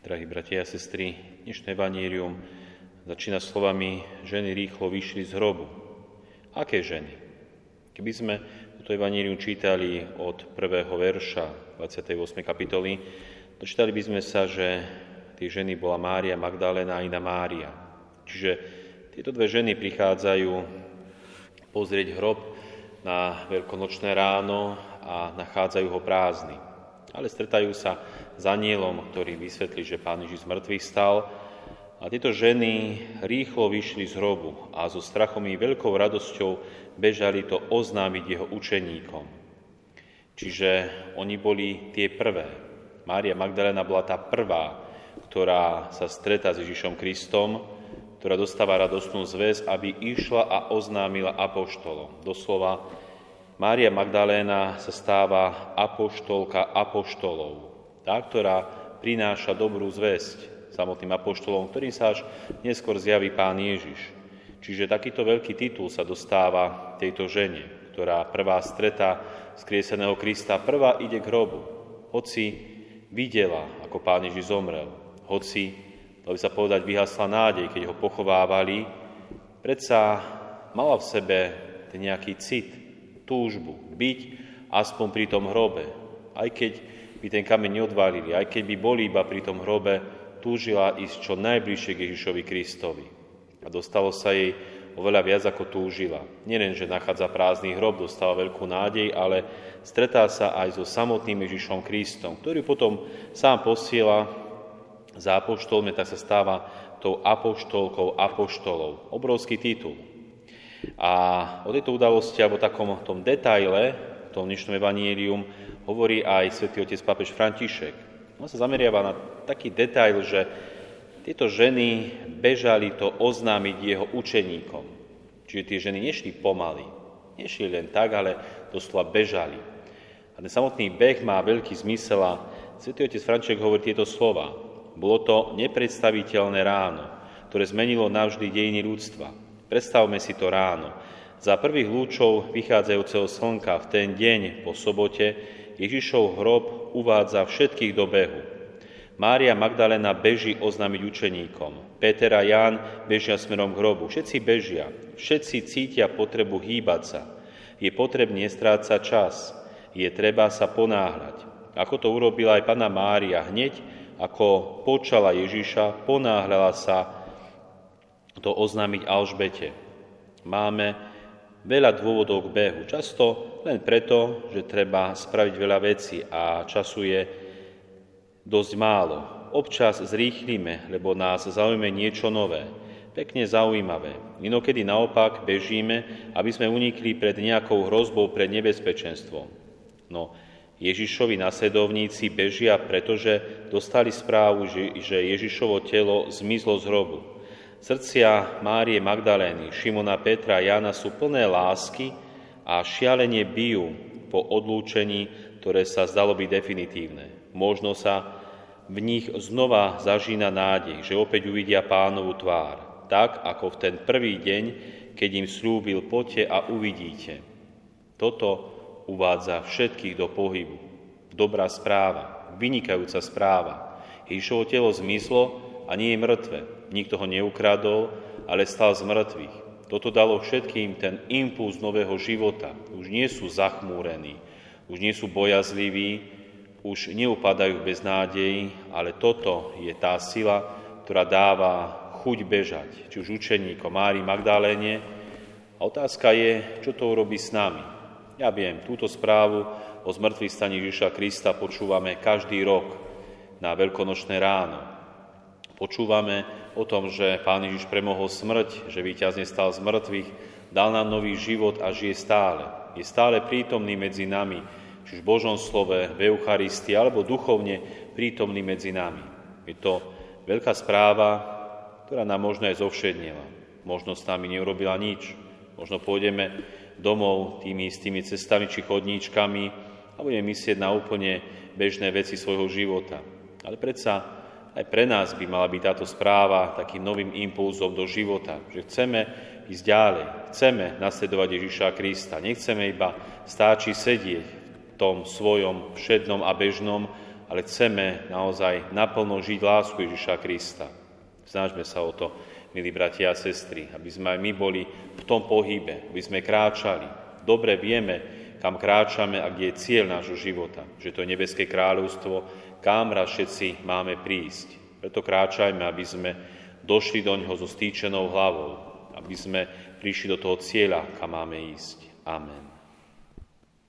Drahí bratia a sestry, dnešné vanírium začína slovami ženy rýchlo vyšli z hrobu. Aké ženy? Keby sme toto evanírium čítali od prvého verša 28. kapitoly, dočítali by sme sa, že tie ženy bola Mária Magdalena a iná Mária. Čiže tieto dve ženy prichádzajú pozrieť hrob na veľkonočné ráno a nachádzajú ho prázdny. Ale stretajú sa s anielom, ktorý vysvetlí, že Pán Ježiš z stal. A tieto ženy rýchlo vyšli z hrobu a so strachom i veľkou radosťou bežali to oznámiť jeho učeníkom. Čiže oni boli tie prvé. Mária Magdalena bola tá prvá, ktorá sa stretá s Ježišom Kristom, ktorá dostáva radostnú zväz, aby išla a oznámila apoštolom. Doslova, Mária Magdaléna sa stáva apoštolka apoštolov tá, ktorá prináša dobrú zväzť samotným apoštolom, ktorým sa až neskôr zjaví pán Ježiš. Čiže takýto veľký titul sa dostáva tejto žene, ktorá prvá streta skrieseného Krista, prvá ide k hrobu, hoci videla, ako pán Ježiš zomrel, hoci, dalo by sa povedať, vyhasla nádej, keď ho pochovávali, predsa mala v sebe ten nejaký cit, túžbu byť aspoň pri tom hrobe, aj keď by ten kameň neodvalili. Aj keď by boli iba pri tom hrobe, túžila ísť čo najbližšie k Ježišovi Kristovi. A dostalo sa jej oveľa viac, ako túžila. Nielen, že nachádza prázdny hrob, dostáva veľkú nádej, ale stretá sa aj so samotným Ježišom Kristom, ktorý potom sám posiela za apoštolmi, tak sa stáva tou apoštolkou apoštolov. Obrovský titul. A o tejto udalosti, alebo takom tom detaile, tom dnešnom evanílium, hovorí aj svätý otec pápež František. On sa zameriava na taký detail, že tieto ženy bežali to oznámiť jeho učeníkom. Čiže tie ženy nešli pomaly, nešli len tak, ale doslova bežali. A ten samotný beh má veľký zmysel a svätý otec František hovorí tieto slova. Bolo to nepredstaviteľné ráno, ktoré zmenilo navždy dejiny ľudstva. Predstavme si to ráno. Za prvých lúčov vychádzajúceho slnka v ten deň po sobote Ježišov hrob uvádza všetkých do behu. Mária Magdalena beží oznámiť učeníkom. Peter a Ján bežia smerom k hrobu. Všetci bežia. Všetci cítia potrebu hýbať sa. Je potrebné strácať čas. Je treba sa ponáhľať. Ako to urobila aj pána Mária hneď, ako počala Ježiša, ponáhľala sa to oznámiť Alžbete. Máme veľa dôvodov k behu. Často len preto, že treba spraviť veľa vecí a času je dosť málo. Občas zrýchlime, lebo nás zaujme niečo nové, pekne zaujímavé. Inokedy naopak bežíme, aby sme unikli pred nejakou hrozbou, pred nebezpečenstvom. No, Ježišovi nasledovníci bežia, pretože dostali správu, že Ježišovo telo zmizlo z hrobu. Srdcia Márie Magdalény, Šimona Petra a Jana sú plné lásky a šialenie bijú po odlúčení, ktoré sa zdalo byť definitívne. Možno sa v nich znova zažína nádej, že opäť uvidia pánovu tvár, tak ako v ten prvý deň, keď im slúbil, poďte a uvidíte. Toto uvádza všetkých do pohybu. Dobrá správa, vynikajúca správa. Ježišovo telo zmizlo a nie je mŕtve. Nikto ho neukradol, ale stal z mŕtvych. Toto dalo všetkým ten impuls nového života. Už nie sú zachmúrení, už nie sú bojazliví, už neupadajú bez nádejí, ale toto je tá sila, ktorá dáva chuť bežať, či už učeníko Mári Magdaléne. A otázka je, čo to urobí s nami. Ja viem, túto správu o zmrtvých staní Ježiša Krista počúvame každý rok na veľkonočné ráno. Počúvame o tom, že Pán Ježiš premohol smrť, že víťazne stal z mŕtvych, dal nám nový život a žije stále. Je stále prítomný medzi nami, či v Božom slove, v Eucharistii alebo duchovne prítomný medzi nami. Je to veľká správa, ktorá nám možno aj zovšednila. Možno s nami neurobila nič. Možno pôjdeme domov tými istými cestami či chodníčkami a budeme myslieť na úplne bežné veci svojho života. Ale predsa aj pre nás by mala byť táto správa takým novým impulzom do života, že chceme ísť ďalej, chceme nasledovať Ježiša Krista, nechceme iba stáči sedieť v tom svojom všednom a bežnom, ale chceme naozaj naplno žiť lásku Ježiša Krista. Snažme sa o to, milí bratia a sestry, aby sme aj my boli v tom pohybe, aby sme kráčali. Dobre vieme, kam kráčame a kde je cieľ nášho života, že to je nebeské kráľovstvo, kam raz všetci máme prísť. Preto kráčajme, aby sme došli do ňoho so stýčenou hlavou, aby sme prišli do toho cieľa, kam máme ísť. Amen.